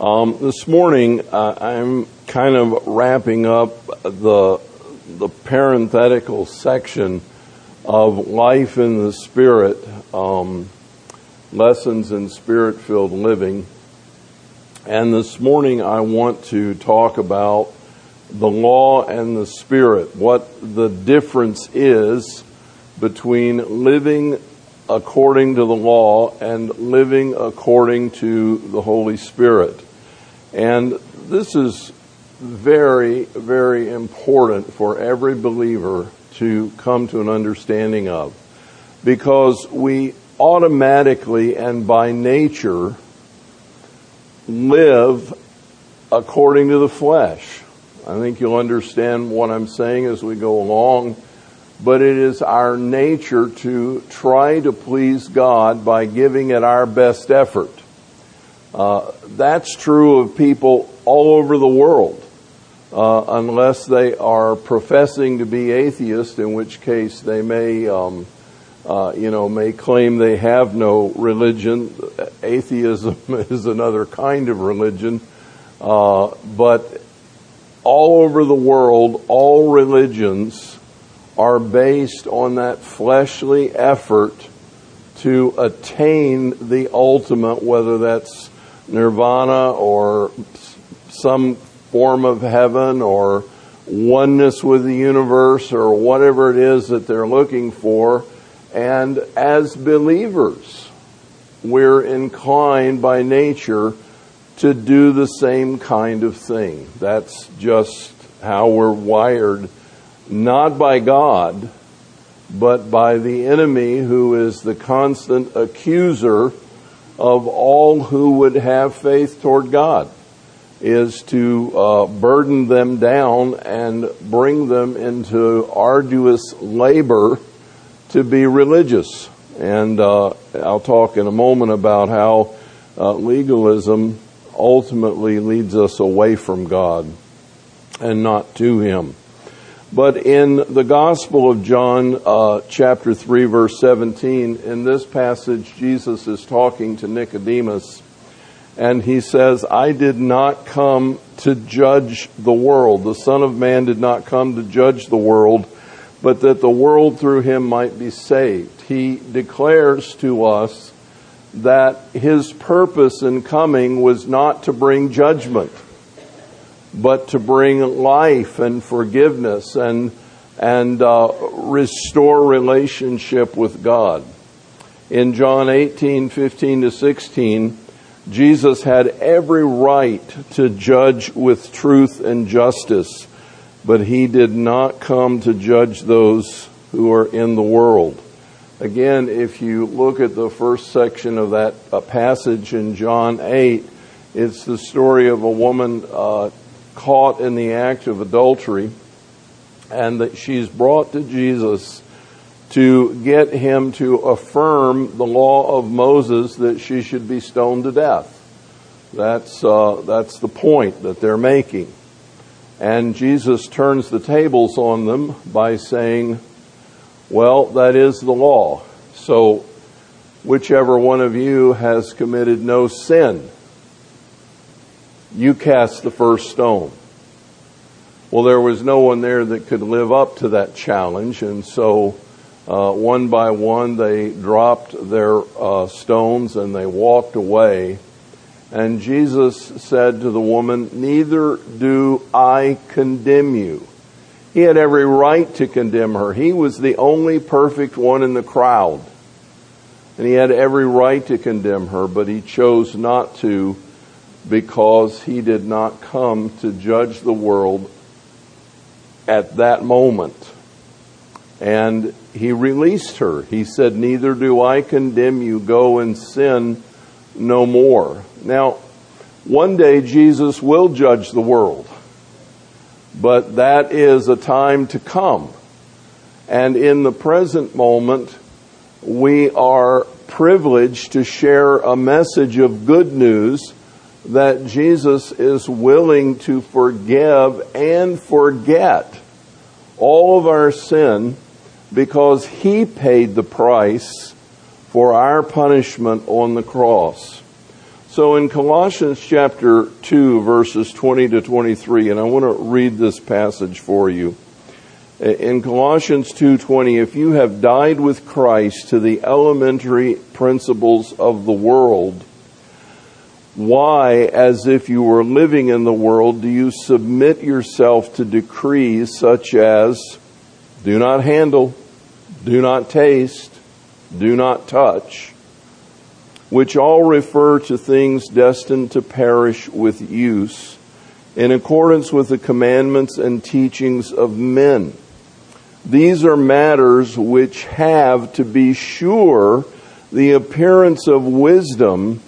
Um, this morning, uh, I'm kind of wrapping up the the parenthetical section of life in the spirit, um, lessons in spirit-filled living. And this morning, I want to talk about the law and the spirit, what the difference is between living according to the law and living according to the Holy Spirit. And this is very, very important for every believer to come to an understanding of. Because we automatically and by nature live according to the flesh. I think you'll understand what I'm saying as we go along. But it is our nature to try to please God by giving it our best effort. Uh, that's true of people all over the world, uh, unless they are professing to be atheists, in which case they may, um, uh, you know, may claim they have no religion. Atheism is another kind of religion, uh, but all over the world, all religions are based on that fleshly effort to attain the ultimate, whether that's nirvana or some form of heaven or oneness with the universe or whatever it is that they're looking for. And as believers, we're inclined by nature to do the same kind of thing. That's just how we're wired, not by God, but by the enemy who is the constant accuser of all who would have faith toward God is to uh, burden them down and bring them into arduous labor to be religious. And uh, I'll talk in a moment about how uh, legalism ultimately leads us away from God and not to Him. But in the Gospel of John, uh, chapter 3, verse 17, in this passage, Jesus is talking to Nicodemus, and he says, I did not come to judge the world. The Son of Man did not come to judge the world, but that the world through him might be saved. He declares to us that his purpose in coming was not to bring judgment but to bring life and forgiveness and and uh, restore relationship with God. In John 18, 15 to 16, Jesus had every right to judge with truth and justice, but he did not come to judge those who are in the world. Again, if you look at the first section of that uh, passage in John 8, it's the story of a woman uh, caught in the act of adultery and that she's brought to Jesus to get him to affirm the law of Moses that she should be stoned to death. That's, uh, that's the point that they're making. And Jesus turns the tables on them by saying, well, that is the law. So whichever one of you has committed no sin, you cast the first stone. Well, there was no one there that could live up to that challenge, and so uh, one by one they dropped their uh, stones and they walked away. And Jesus said to the woman, Neither do I condemn you. He had every right to condemn her. He was the only perfect one in the crowd. And he had every right to condemn her, but he chose not to because he did not come to judge the world at that moment. And he released her. He said, Neither do I condemn you. Go and sin no more. Now, one day Jesus will judge the world, but that is a time to come. And in the present moment, we are privileged to share a message of good news that Jesus is willing to forgive and forget all of our sin because he paid the price for our punishment on the cross. So in Colossians chapter 2 verses 20 to 23, and I want to read this passage for you. In Colossians 2:20, if you have died with Christ to the elementary principles of the world, why, as if you were living in the world, do you submit yourself to decrees such as do not handle, do not taste, do not touch, which all refer to things destined to perish with use, in accordance with the commandments and teachings of men. These are matters which have, to be sure, the appearance of wisdom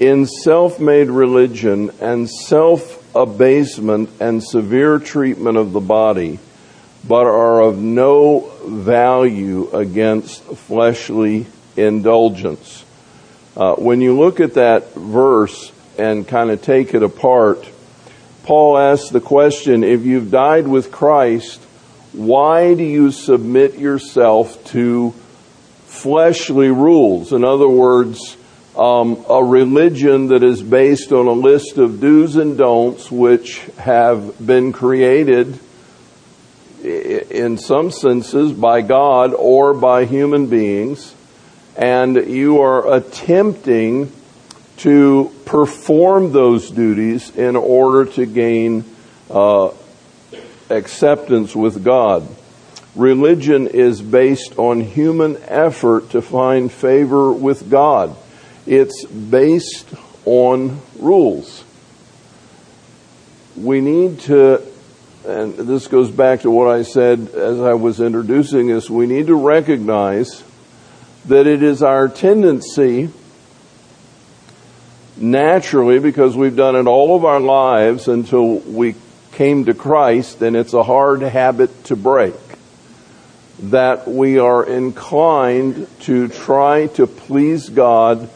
in self-made religion and self-abasement and severe treatment of the body, but are of no value against fleshly indulgence. Uh, when you look at that verse and kind of take it apart, Paul asks the question, if you've died with Christ, why do you submit yourself to fleshly rules? In other words, um, a religion that is based on a list of do's and don'ts which have been created in some senses by God or by human beings and you are attempting to perform those duties in order to gain uh, acceptance with God. Religion is based on human effort to find favor with God. It's based on rules. We need to, and this goes back to what I said as I was introducing this, we need to recognize that it is our tendency naturally because we've done it all of our lives until we came to Christ and it's a hard habit to break that we are inclined to try to please God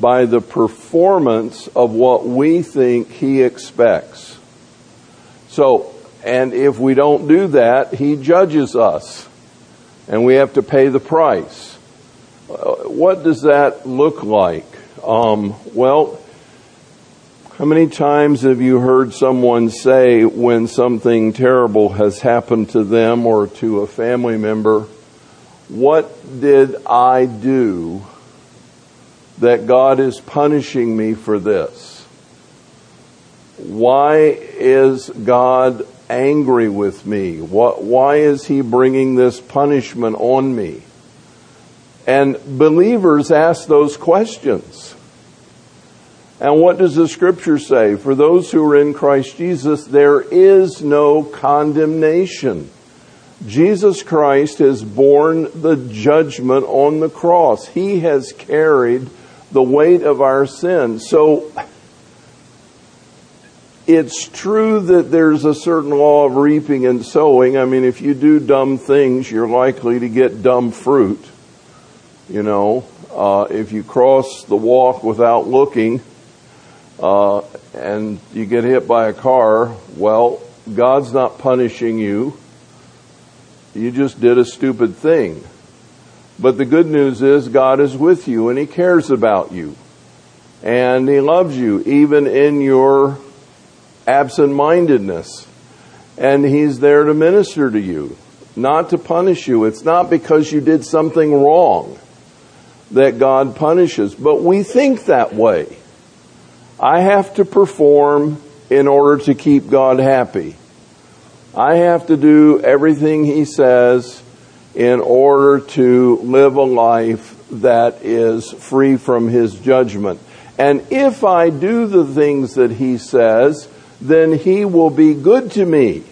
by the performance of what we think He expects. So, and if we don't do that, He judges us and we have to pay the price. Uh, what does that look like? Um, well, how many times have you heard someone say when something terrible has happened to them or to a family member, what did I do that God is punishing me for this? Why is God angry with me? Why is He bringing this punishment on me? And believers ask those questions. And what does the scripture say? For those who are in Christ Jesus, there is no condemnation. Jesus Christ has borne the judgment on the cross. He has carried the weight of our sin. So, it's true that there's a certain law of reaping and sowing. I mean, if you do dumb things, you're likely to get dumb fruit. You know, uh, if you cross the walk without looking uh, and you get hit by a car, well, God's not punishing you. You just did a stupid thing. But the good news is God is with you and He cares about you. And He loves you even in your absent-mindedness. And He's there to minister to you, not to punish you. It's not because you did something wrong that God punishes, but we think that way. I have to perform in order to keep God happy. I have to do everything He says in order to live a life that is free from His judgment. And if I do the things that He says, then He will be good to me.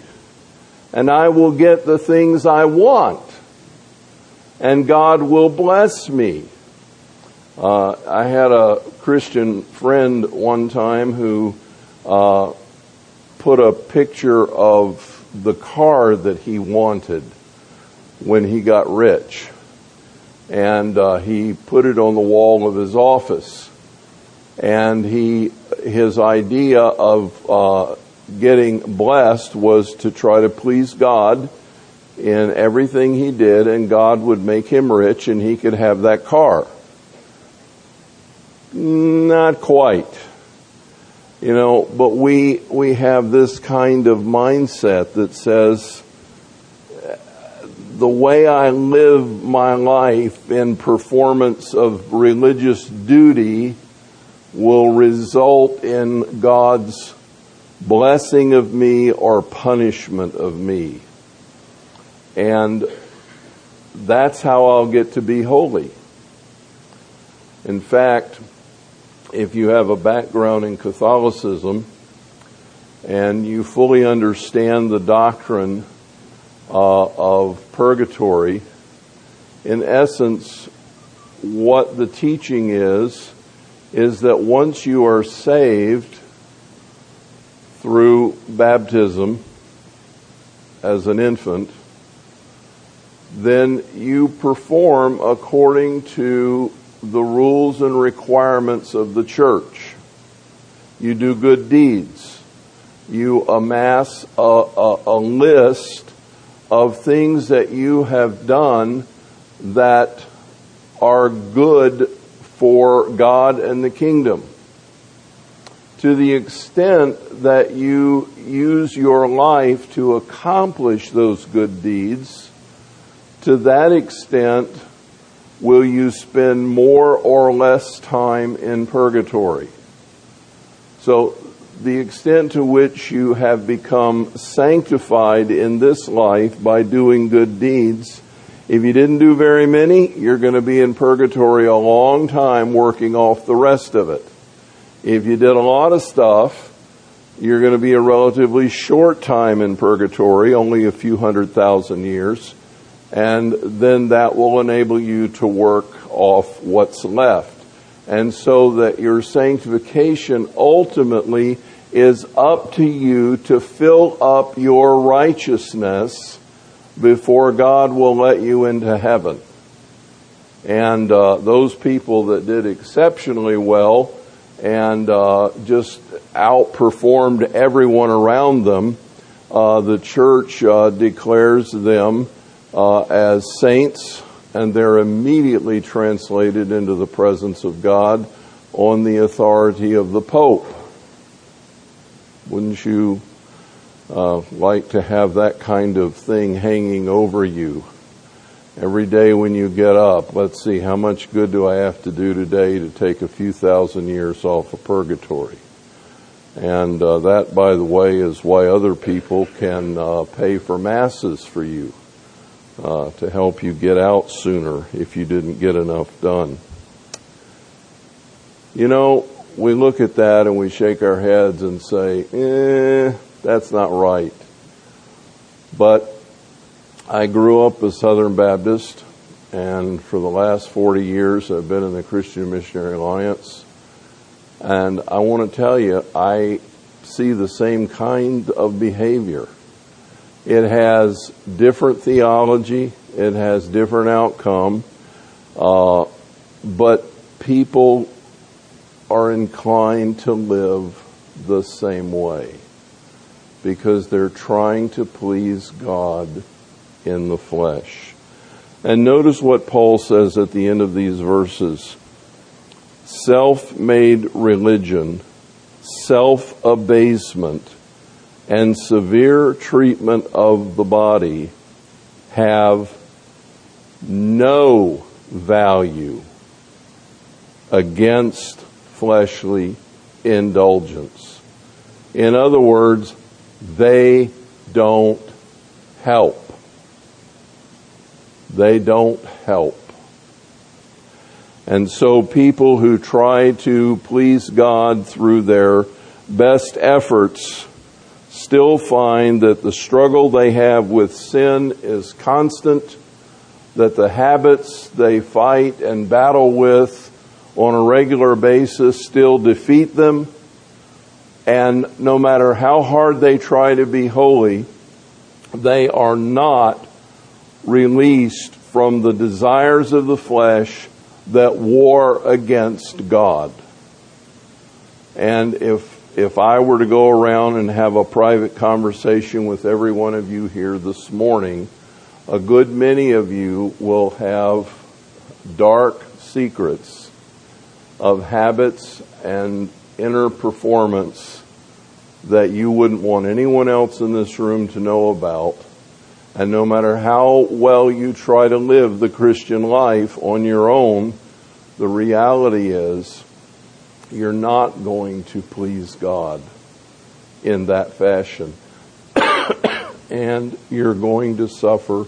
And I will get the things I want. And God will bless me. Uh, I had a Christian friend one time who uh, put a picture of the car that he wanted when he got rich, and uh, he put it on the wall of his office. And he, his idea of uh, getting blessed was to try to please God in everything he did, and God would make him rich, and he could have that car. Not quite. You know, but we, we have this kind of mindset that says, the way I live my life in performance of religious duty will result in God's blessing of me or punishment of me. And that's how I'll get to be holy. In fact, if you have a background in Catholicism and you fully understand the doctrine uh, of purgatory, in essence, what the teaching is, is that once you are saved through baptism as an infant, then you perform according to the rules and requirements of the church. You do good deeds. You amass a, a, a list of things that you have done that are good for God and the kingdom. To the extent that you use your life to accomplish those good deeds, to that extent will you spend more or less time in purgatory. So the extent to which you have become sanctified in this life by doing good deeds. If you didn't do very many, you're going to be in purgatory a long time working off the rest of it. If you did a lot of stuff, you're going to be a relatively short time in purgatory, only a few hundred thousand years, and then that will enable you to work off what's left and so that your sanctification ultimately is up to you to fill up your righteousness before God will let you into heaven. And uh, those people that did exceptionally well and uh, just outperformed everyone around them, uh, the church uh, declares them uh, as saints and they're immediately translated into the presence of God on the authority of the Pope. Wouldn't you uh, like to have that kind of thing hanging over you? Every day when you get up, let's see, how much good do I have to do today to take a few thousand years off of purgatory? And uh, that, by the way, is why other people can uh, pay for masses for you uh, to help you get out sooner if you didn't get enough done. You know, we look at that and we shake our heads and say, eh, that's not right. But I grew up a Southern Baptist, and for the last 40 years I've been in the Christian Missionary Alliance. And I want to tell you, I see the same kind of behavior. It has different theology. It has different outcome. Uh, but people are inclined to live the same way because they're trying to please God in the flesh. And notice what Paul says at the end of these verses. Self-made religion, self-abasement, and severe treatment of the body have no value against fleshly indulgence. In other words, they don't help. They don't help. And so people who try to please God through their best efforts still find that the struggle they have with sin is constant, that the habits they fight and battle with on a regular basis still defeat them, and no matter how hard they try to be holy, they are not released from the desires of the flesh that war against God. And if if I were to go around and have a private conversation with every one of you here this morning, a good many of you will have dark secrets of habits and inner performance that you wouldn't want anyone else in this room to know about. And no matter how well you try to live the Christian life on your own, the reality is you're not going to please God in that fashion. and you're going to suffer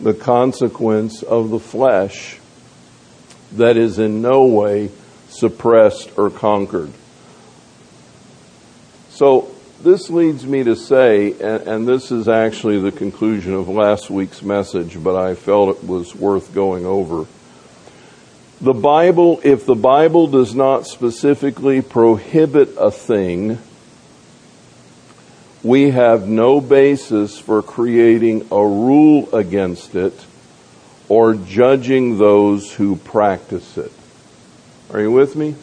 the consequence of the flesh that is in no way suppressed or conquered. So this leads me to say, and, and, this is actually the conclusion of last week's message, but I felt it was worth going over. The Bible, if the Bible does not specifically prohibit a thing, we have no basis for creating a rule against it or judging those who practice it. Are you with me?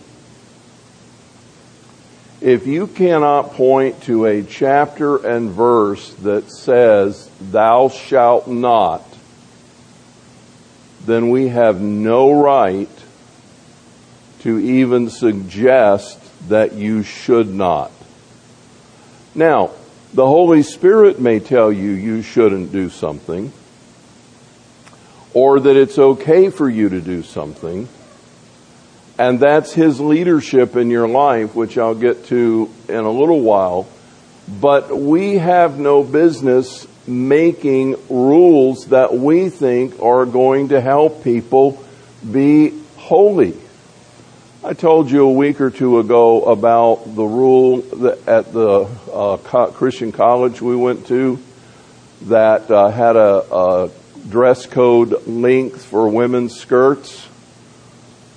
if you cannot point to a chapter and verse that says, thou shalt not, then we have no right to even suggest that you should not. Now, the Holy Spirit may tell you you shouldn't do something, or that it's okay for you to do something, and that's his leadership in your life, which I'll get to in a little while. But we have no business making rules that we think are going to help people be holy. I told you a week or two ago about the rule at the uh, Christian college we went to that uh, had a, a dress code length for women's skirts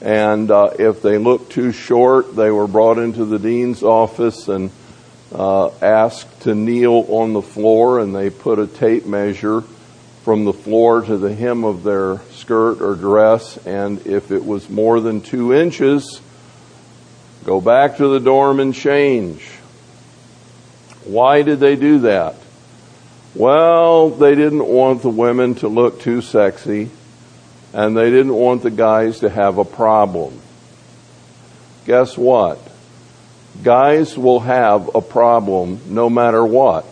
and uh, if they looked too short, they were brought into the dean's office and uh, asked to kneel on the floor, and they put a tape measure from the floor to the hem of their skirt or dress, and if it was more than two inches, go back to the dorm and change. Why did they do that? Well, they didn't want the women to look too sexy and they didn't want the guys to have a problem. Guess what? Guys will have a problem no matter what.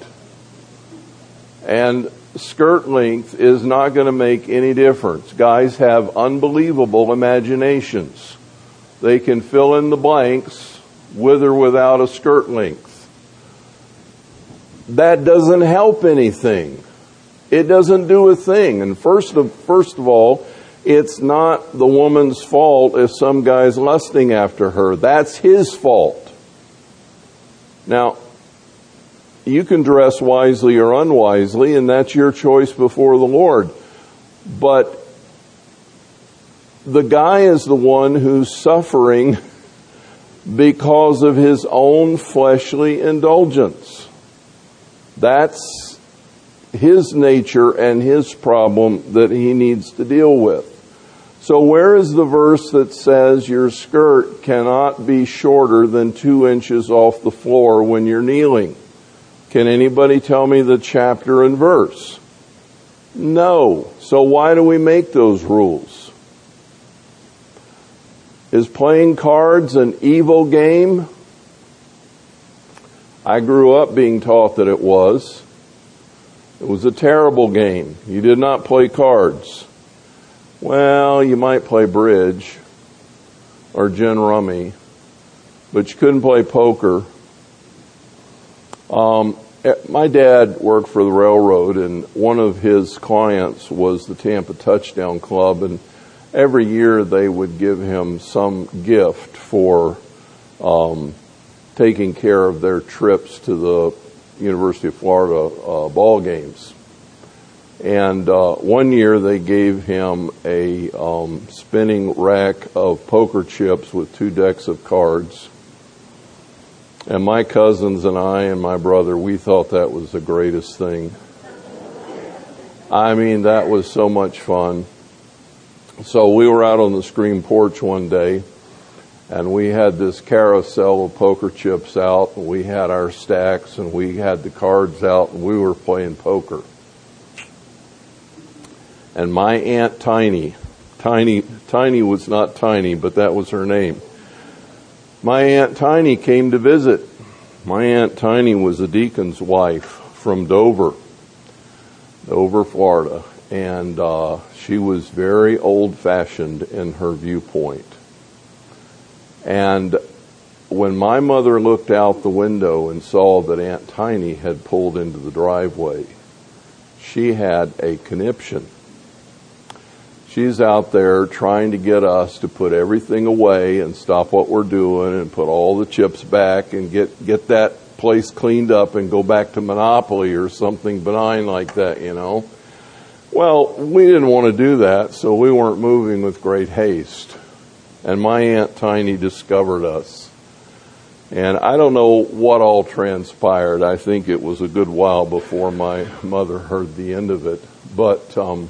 And skirt length is not going to make any difference. Guys have unbelievable imaginations. They can fill in the blanks with or without a skirt length. That doesn't help anything. It doesn't do a thing. And first of, first of all, it's not the woman's fault if some guy's lusting after her. That's his fault. Now, you can dress wisely or unwisely, and that's your choice before the Lord. But the guy is the one who's suffering because of his own fleshly indulgence. That's his nature and his problem that he needs to deal with. So where is the verse that says your skirt cannot be shorter than two inches off the floor when you're kneeling? Can anybody tell me the chapter and verse? No. So why do we make those rules? Is playing cards an evil game? I grew up being taught that it was. It was a terrible game. You did not play cards. Well, you might play bridge or gin rummy, but you couldn't play poker. Um, eh, my dad worked for the railroad, and one of his clients was the Tampa Touchdown Club, and every year they would give him some gift for um, taking care of their trips to the University of Florida uh, ball games. And uh, one year they gave him a um, spinning rack of poker chips with two decks of cards. And my cousins and I and my brother, we thought that was the greatest thing. I mean, that was so much fun. So we were out on the screen porch one day and we had this carousel of poker chips out and we had our stacks and we had the cards out and we were playing poker and my aunt Tiny, Tiny, Tiny was not tiny, but that was her name. My Aunt Tiny came to visit. My Aunt Tiny was a deacon's wife from Dover, Dover, Florida, and uh, she was very old fashioned in her viewpoint. And when my mother looked out the window and saw that Aunt Tiny had pulled into the driveway, she had a conniption she's out there trying to get us to put everything away and stop what we're doing and put all the chips back and get get that place cleaned up and go back to monopoly or something benign like that you know? Well we didn't want to do that so we weren't moving with great haste. And my aunt tiny discovered us. And i don't know what all transpired. I think it was a good while before my mother heard the end of it. But um,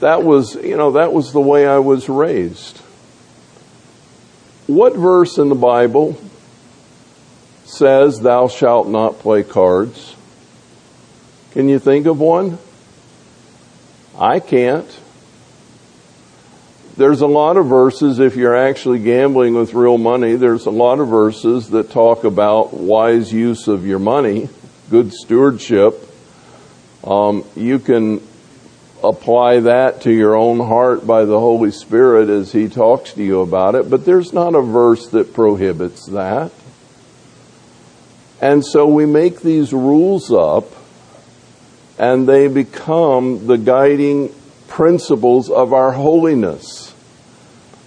that was, you know, that was the way I was raised. What verse in the Bible says thou shalt not play cards? Can you think of one? I can't. There's a lot of verses, if you're actually gambling with real money, there's a lot of verses that talk about wise use of your money, good stewardship. Um, you can apply that to your own heart by the Holy Spirit as He talks to you about it, but there's not a verse that prohibits that. And so we make these rules up and they become the guiding principles of our holiness.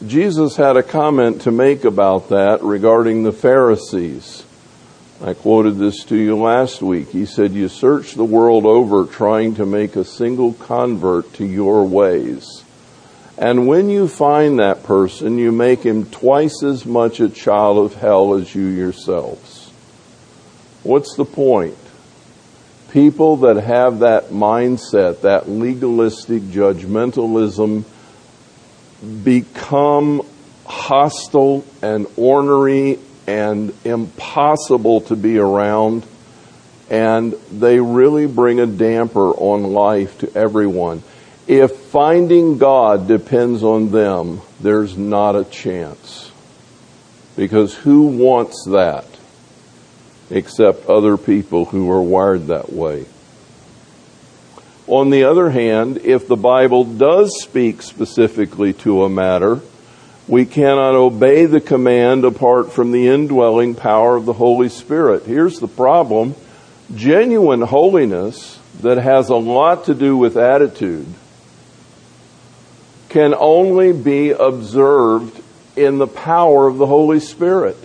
Jesus had a comment to make about that regarding the Pharisees. I quoted this to you last week. He said, You search the world over trying to make a single convert to your ways. And when you find that person, you make him twice as much a child of hell as you yourselves. What's the point? People that have that mindset, that legalistic judgmentalism, become hostile and ornery and impossible to be around, and they really bring a damper on life to everyone. If finding God depends on them, there's not a chance. Because who wants that except other people who are wired that way? On the other hand, if the Bible does speak specifically to a matter, we cannot obey the command apart from the indwelling power of the Holy Spirit. Here's the problem. Genuine holiness that has a lot to do with attitude can only be observed in the power of the Holy Spirit.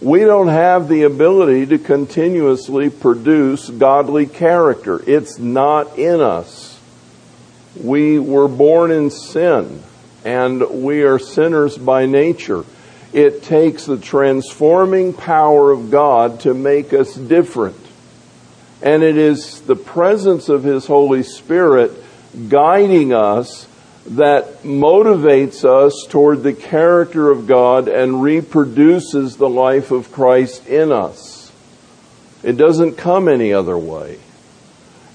We don't have the ability to continuously produce godly character. It's not in us. We were born in sin and we are sinners by nature. It takes the transforming power of God to make us different. And it is the presence of His Holy Spirit guiding us that motivates us toward the character of God and reproduces the life of Christ in us. It doesn't come any other way.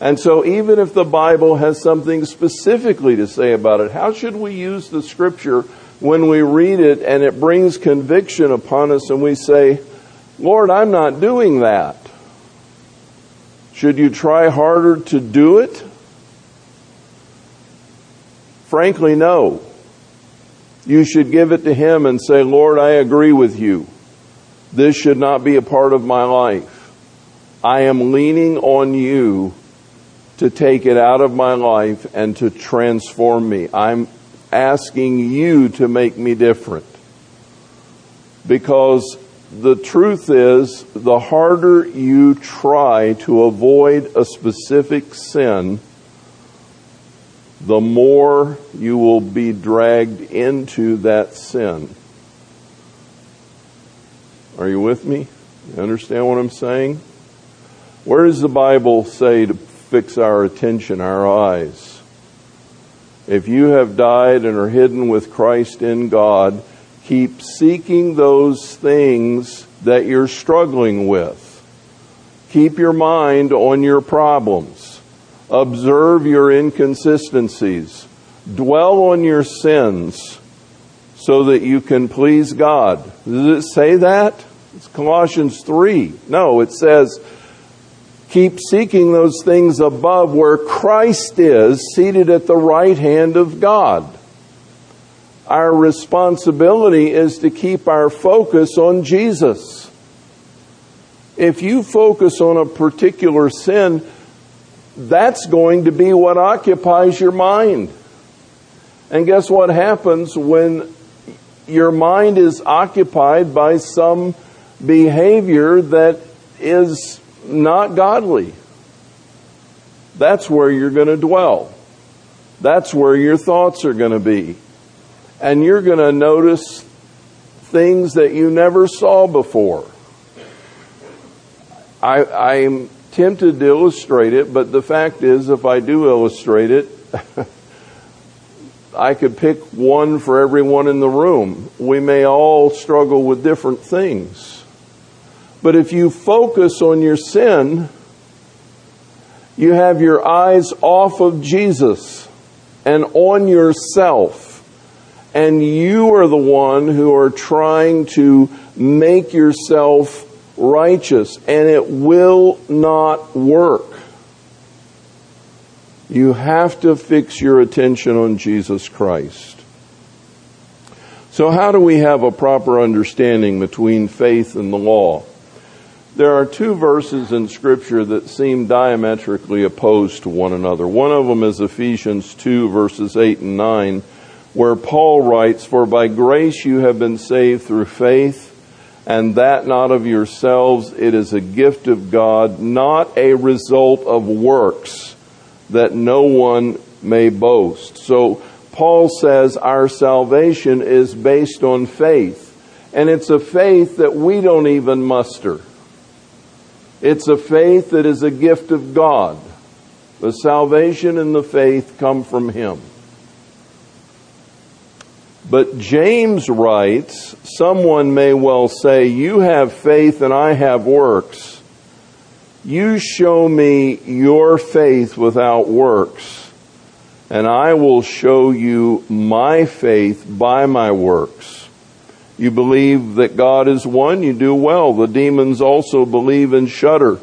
And so, even if the Bible has something specifically to say about it, how should we use the scripture when we read it and it brings conviction upon us and we say, Lord, I'm not doing that? Should you try harder to do it? Frankly, no. You should give it to Him and say, Lord, I agree with you. This should not be a part of my life. I am leaning on you to take it out of my life and to transform me. I'm asking you to make me different. Because the truth is, the harder you try to avoid a specific sin, the more you will be dragged into that sin. Are you with me? You understand what I'm saying? Where does the Bible say to fix our attention, our eyes. If you have died and are hidden with Christ in God, keep seeking those things that you're struggling with. Keep your mind on your problems. Observe your inconsistencies. Dwell on your sins so that you can please God. Does it say that? It's Colossians 3. No, it says, keep seeking those things above where Christ is, seated at the right hand of God. Our responsibility is to keep our focus on Jesus. If you focus on a particular sin, that's going to be what occupies your mind. And guess what happens when your mind is occupied by some behavior that is not godly? That's where you're going to dwell. That's where your thoughts are going to be. And you're going to notice things that you never saw before. I, I'm tempted to illustrate it, but the fact is, if I do illustrate it, I could pick one for everyone in the room. We may all struggle with different things. But if you focus on your sin, you have your eyes off of Jesus and on yourself. And you are the one who are trying to make yourself righteous. And it will not work. You have to fix your attention on Jesus Christ. So how do we have a proper understanding between faith and the law? There are two verses in scripture that seem diametrically opposed to one another. One of them is Ephesians 2 verses 8 and 9, where Paul writes, For by grace you have been saved through faith, and that not of yourselves, it is a gift of God, not a result of works that no one may boast. So Paul says our salvation is based on faith. And it's a faith that we don't even muster. It's a faith that is a gift of God. The salvation and the faith come from Him. But James writes, someone may well say, you have faith and I have works. You show me your faith without works, and I will show you my faith by my works. You believe that God is one, you do well. The demons also believe and shudder.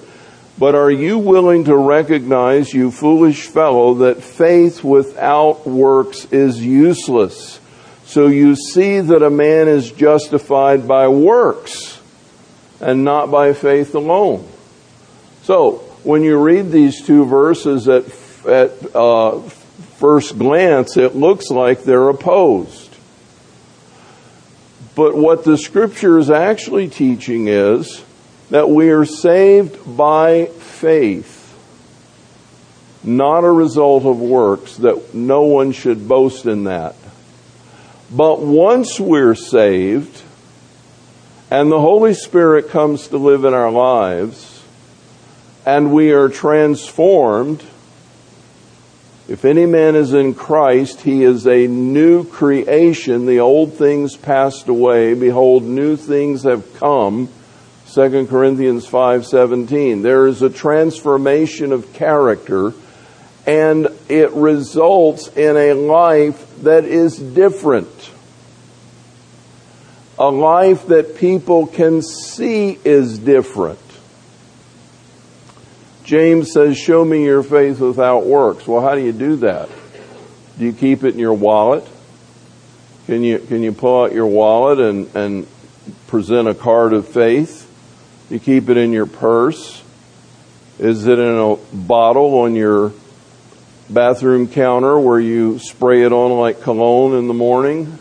But are you willing to recognize, you foolish fellow, that faith without works is useless? So you see that a man is justified by works and not by faith alone. So, when you read these two verses at, at uh, first glance, it looks like they're opposed. But what the scripture is actually teaching is that we are saved by faith, not a result of works, that no one should boast in that. But once we're saved, and the Holy Spirit comes to live in our lives, and we are transformed. If any man is in Christ, he is a new creation. The old things passed away. Behold, new things have come. 2 Corinthians 5:17. There is a transformation of character and it results in a life that is different. A life that people can see is different. James says, Show me your faith without works. Well, how do you do that? Do you keep it in your wallet? Can you, can you pull out your wallet and, and present a card of faith? You keep it in your purse? Is it in a bottle on your bathroom counter where you spray it on like cologne in the morning?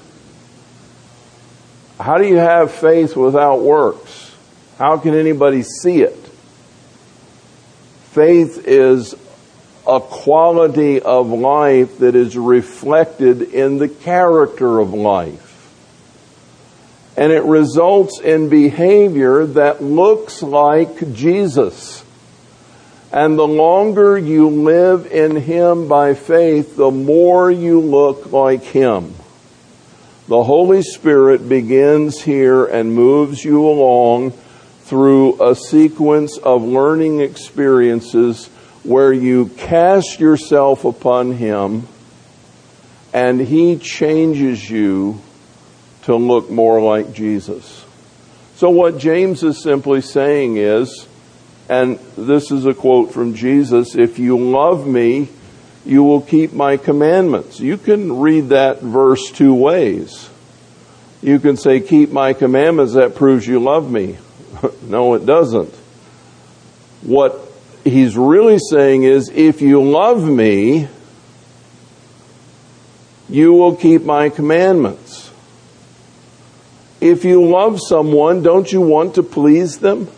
How do you have faith without works? How can anybody see it? Faith is a quality of life that is reflected in the character of life. And it results in behavior that looks like Jesus. And the longer you live in Him by faith, the more you look like Him. The Holy Spirit begins here and moves you along through a sequence of learning experiences where you cast yourself upon Him and He changes you to look more like Jesus. So what James is simply saying is, and this is a quote from Jesus, if you love me, you will keep my commandments. You can read that verse two ways. You can say, keep my commandments, that proves you love me. no, it doesn't. What he's really saying is, if you love me, you will keep my commandments. If you love someone, don't you want to please them?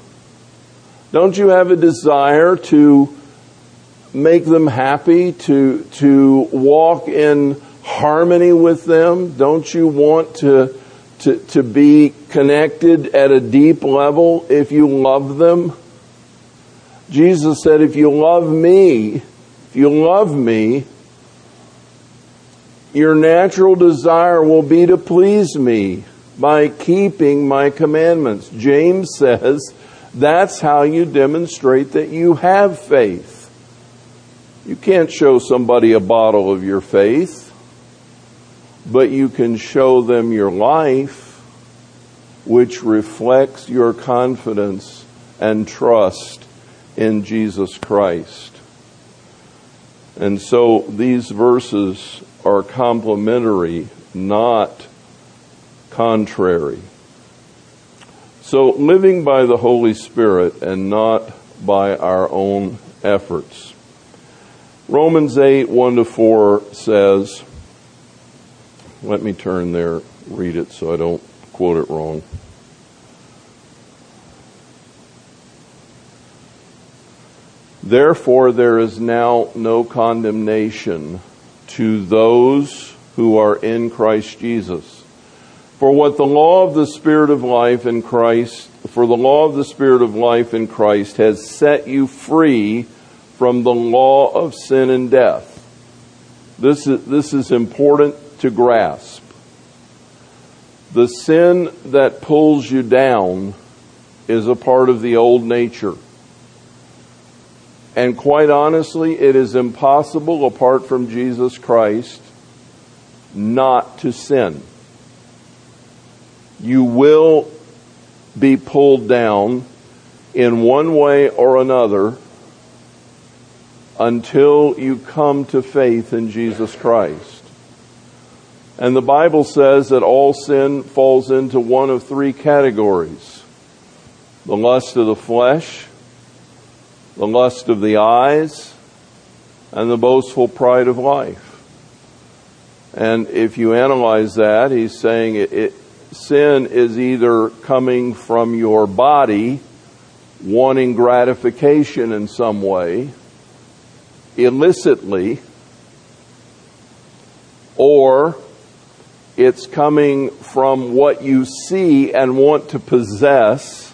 Don't you have a desire to make them happy, to, to walk in harmony with them? Don't you want to, to, to be connected at a deep level if you love them? Jesus said, if you love me, if you love me, your natural desire will be to please me by keeping my commandments. James says that's how you demonstrate that you have faith. You can't show somebody a bottle of your faith, but you can show them your life, which reflects your confidence and trust in Jesus Christ. And so these verses are complementary, not contrary. So living by the Holy Spirit and not by our own efforts. Romans 8, 1 to 4 says, let me turn there, read it so I don't quote it wrong. Therefore, there is now no condemnation to those who are in Christ Jesus. For what the law of the Spirit of life in Christ, for the law of the Spirit of life in Christ has set you free from the law of sin and death. This is, this is important to grasp. The sin that pulls you down is a part of the old nature. And quite honestly, it is impossible apart from Jesus Christ not to sin. You will be pulled down in one way or another until you come to faith in Jesus Christ. And the Bible says that all sin falls into one of three categories. The lust of the flesh, the lust of the eyes, and the boastful pride of life. And if you analyze that, he's saying it, it, sin is either coming from your body wanting gratification in some way, illicitly, or it's coming from what you see and want to possess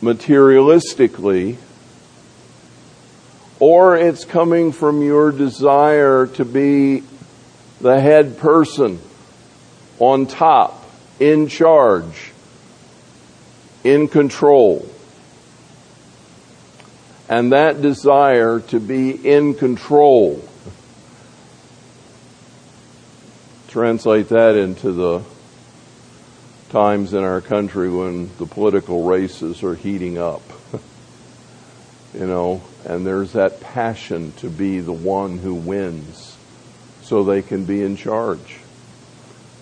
materialistically, or it's coming from your desire to be the head person on top, in charge, in control. And that desire to be in control. Translate that into the times in our country when the political races are heating up. you know, and there's that passion to be the one who wins so they can be in charge.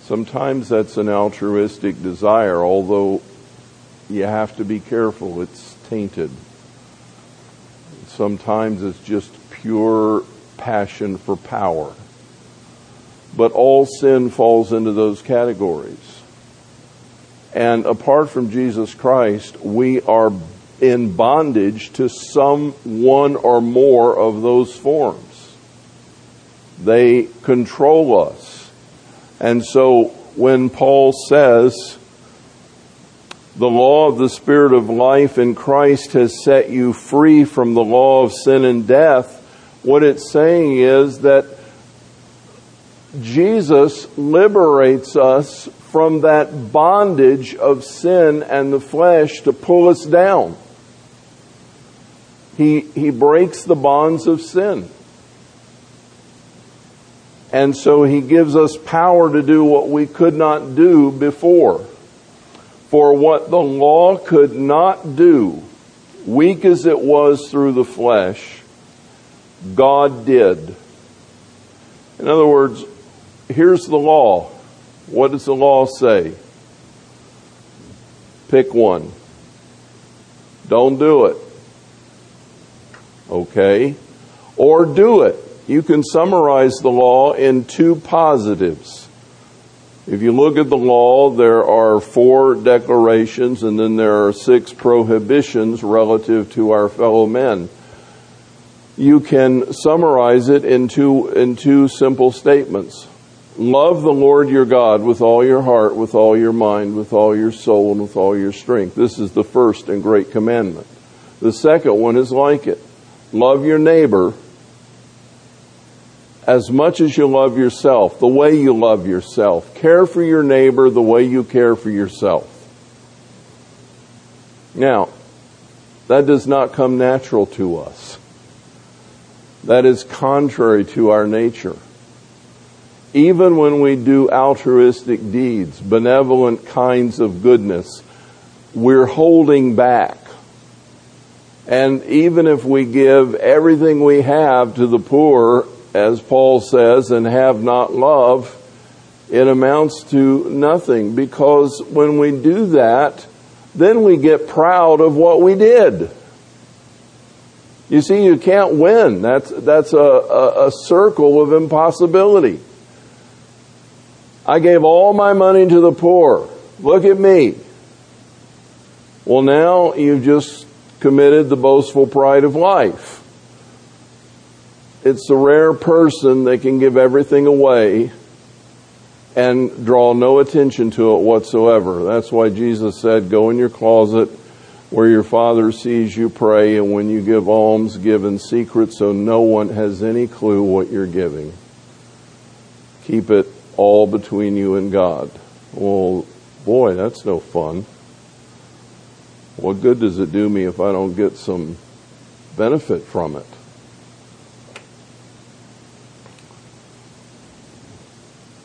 Sometimes that's an altruistic desire, although you have to be careful, it's tainted. Sometimes it's just pure passion for power. But all sin falls into those categories. And apart from Jesus Christ, we are in bondage to some one or more of those forms. They control us. And so when Paul says, the law of the Spirit of life in Christ has set you free from the law of sin and death, what it's saying is that Jesus liberates us from that bondage of sin and the flesh to pull us down. He, he breaks the bonds of sin. And so he gives us power to do what we could not do before. For what the law could not do, weak as it was through the flesh, God did. In other words, here's the law. What does the law say? Pick one. Don't do it. Okay? Or do it. You can summarize the law in two positives. If you look at the law, there are four declarations and then there are six prohibitions relative to our fellow men. You can summarize it in two, in two simple statements. Love the Lord your God with all your heart, with all your mind, with all your soul, and with all your strength. This is the first and great commandment. The second one is like it. Love your neighbor as much as you love yourself, the way you love yourself. Care for your neighbor the way you care for yourself. Now, that does not come natural to us. That is contrary to our nature. Even when we do altruistic deeds, benevolent kinds of goodness, we're holding back. And even if we give everything we have to the poor, as Paul says, and have not love, it amounts to nothing because when we do that, then we get proud of what we did. You see, you can't win. That's, that's a, a, a circle of impossibility. I gave all my money to the poor. Look at me. Well, now you've just committed the boastful pride of life. It's the rare person that can give everything away and draw no attention to it whatsoever. That's why Jesus said, Go in your closet where your Father sees you pray, and when you give alms, give in secret so no one has any clue what you're giving. Keep it all between you and God. Well, boy, that's no fun. What good does it do me if I don't get some benefit from it?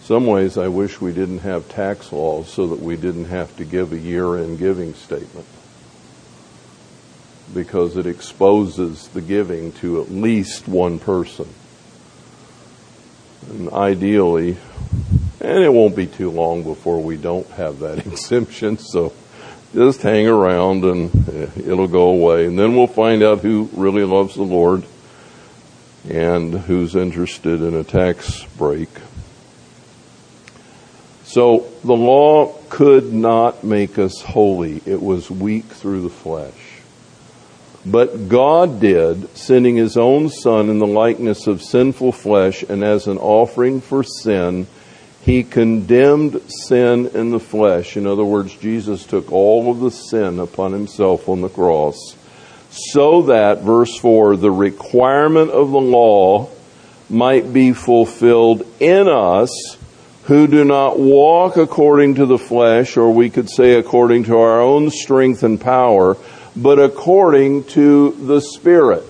Some ways I wish we didn't have tax laws so that we didn't have to give a year end giving statement because it exposes the giving to at least one person. And ideally, and it won't be too long before we don't have that exemption, so just hang around and eh, it'll go away. And then we'll find out who really loves the Lord and who's interested in a tax break. So the law could not make us holy. It was weak through the flesh. But God did, sending his own Son in the likeness of sinful flesh and as an offering for sin, he condemned sin in the flesh. In other words, Jesus took all of the sin upon himself on the cross so that, verse 4, the requirement of the law might be fulfilled in us who do not walk according to the flesh, or we could say according to our own strength and power, but according to the Spirit.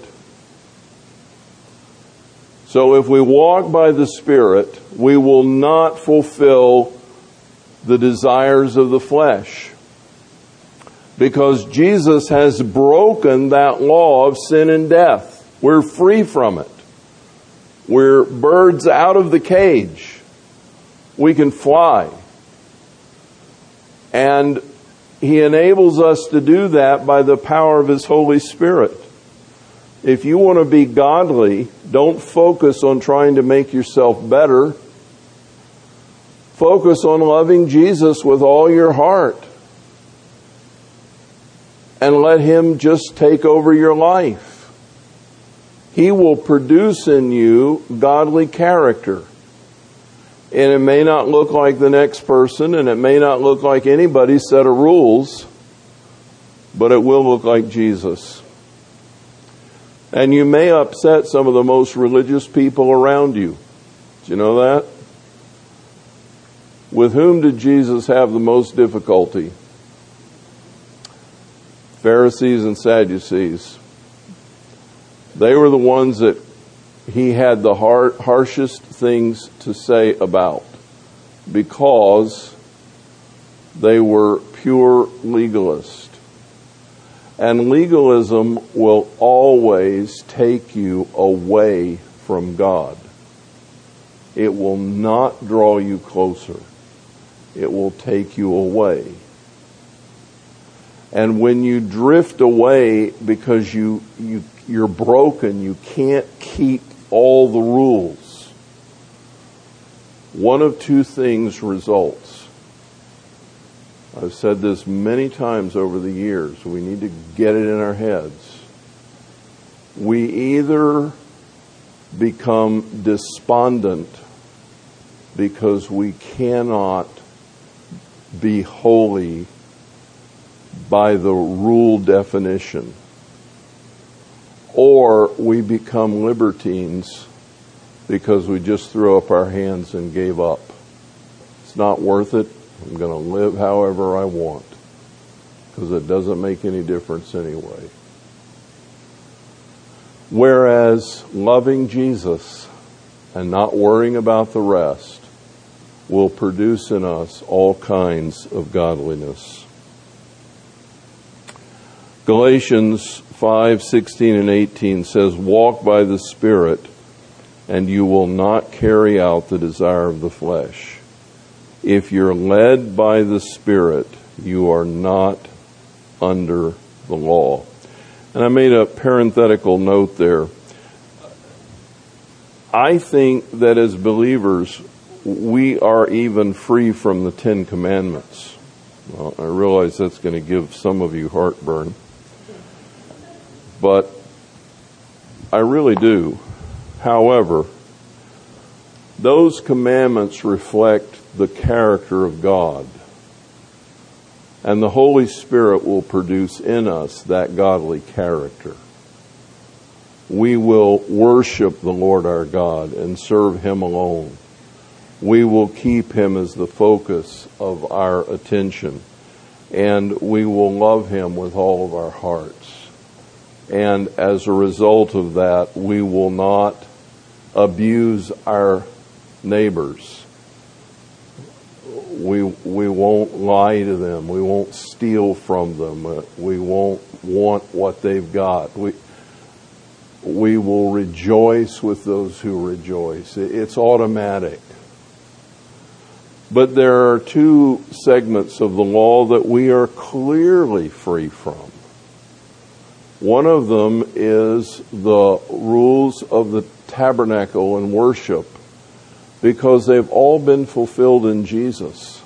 So if we walk by the Spirit, we will not fulfill the desires of the flesh. Because Jesus has broken that law of sin and death. We're free from it. We're birds out of the cage. We can fly. And he enables us to do that by the power of His Holy Spirit. If you want to be godly, don't focus on trying to make yourself better. Focus on loving Jesus with all your heart. And let Him just take over your life. He will produce in you godly character. And it may not look like the next person, and it may not look like anybody's set of rules, but it will look like Jesus. And you may upset some of the most religious people around you. Do you know that? With whom did Jesus have the most difficulty? Pharisees and Sadducees. They were the ones that he had the har- harshest things to say about because they were pure legalists. And legalism will always take you away from God. It will not draw you closer. It will take you away. And when you drift away because you, you, you're broken, you can't keep all the rules, one of two things results. I've said this many times over the years. We need to get it in our heads. We either become despondent because we cannot be holy by the rule definition. Or we become libertines because we just threw up our hands and gave up. It's not worth it. I'm going to live however I want because it doesn't make any difference anyway. Whereas loving Jesus and not worrying about the rest will produce in us all kinds of godliness. Galatians 5, 16 and 18 says, Walk by the Spirit, and you will not carry out the desire of the flesh. If you're led by the Spirit, you are not under the law. And I made a parenthetical note there. I think that as believers, we are even free from the Ten Commandments. Well, I realize that's going to give some of you heartburn but I really do. However, those commandments reflect the character of God. And the Holy Spirit will produce in us that godly character. We will worship the Lord our God and serve Him alone. We will keep Him as the focus of our attention. And we will love Him with all of our hearts. And as a result of that, we will not abuse our neighbors. We, we won't lie to them. We won't steal from them. Uh, we won't want what they've got. We, we will rejoice with those who rejoice. It's automatic. But there are two segments of the law that we are clearly free from. One of them is the rules of the tabernacle and worship because they've all been fulfilled in Jesus.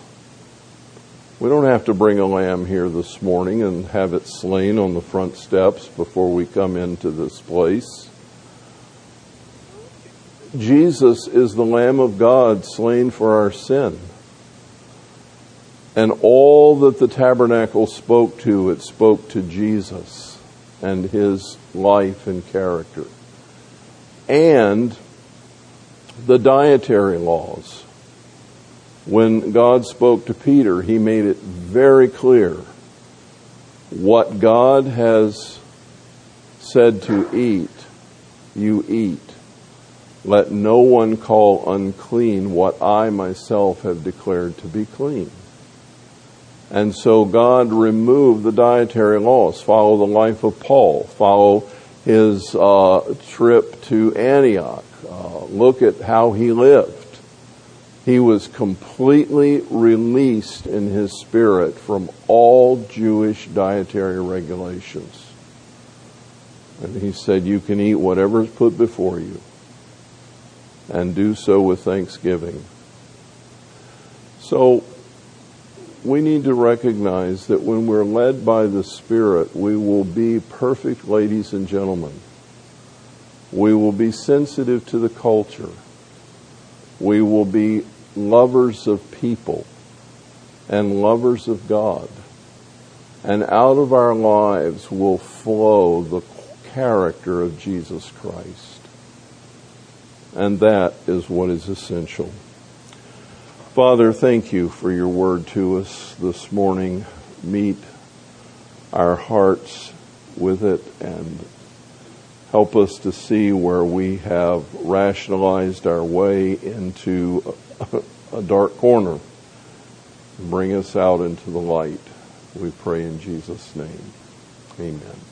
We don't have to bring a lamb here this morning and have it slain on the front steps before we come into this place. Jesus is the Lamb of God slain for our sin. And all that the tabernacle spoke to, it spoke to Jesus and his life and character. And the dietary laws. When God spoke to Peter, he made it very clear what God has said to eat, you eat. Let no one call unclean what I myself have declared to be clean. And so God removed the dietary laws. Follow the life of Paul. Follow his uh, trip to Antioch. Uh, look at how he lived. He was completely released in his spirit from all Jewish dietary regulations. And he said, You can eat whatever is put before you, and do so with thanksgiving. So, we need to recognize that when we're led by the Spirit, we will be perfect ladies and gentlemen. We will be sensitive to the culture. We will be lovers of people and lovers of God. And out of our lives will flow the character of Jesus Christ. And that is what is essential. Father, thank you for your word to us this morning. Meet our hearts with it and Help us to see where we have rationalized our way into a, dark corner. Bring us out into the light. We pray in Jesus' name. Amen.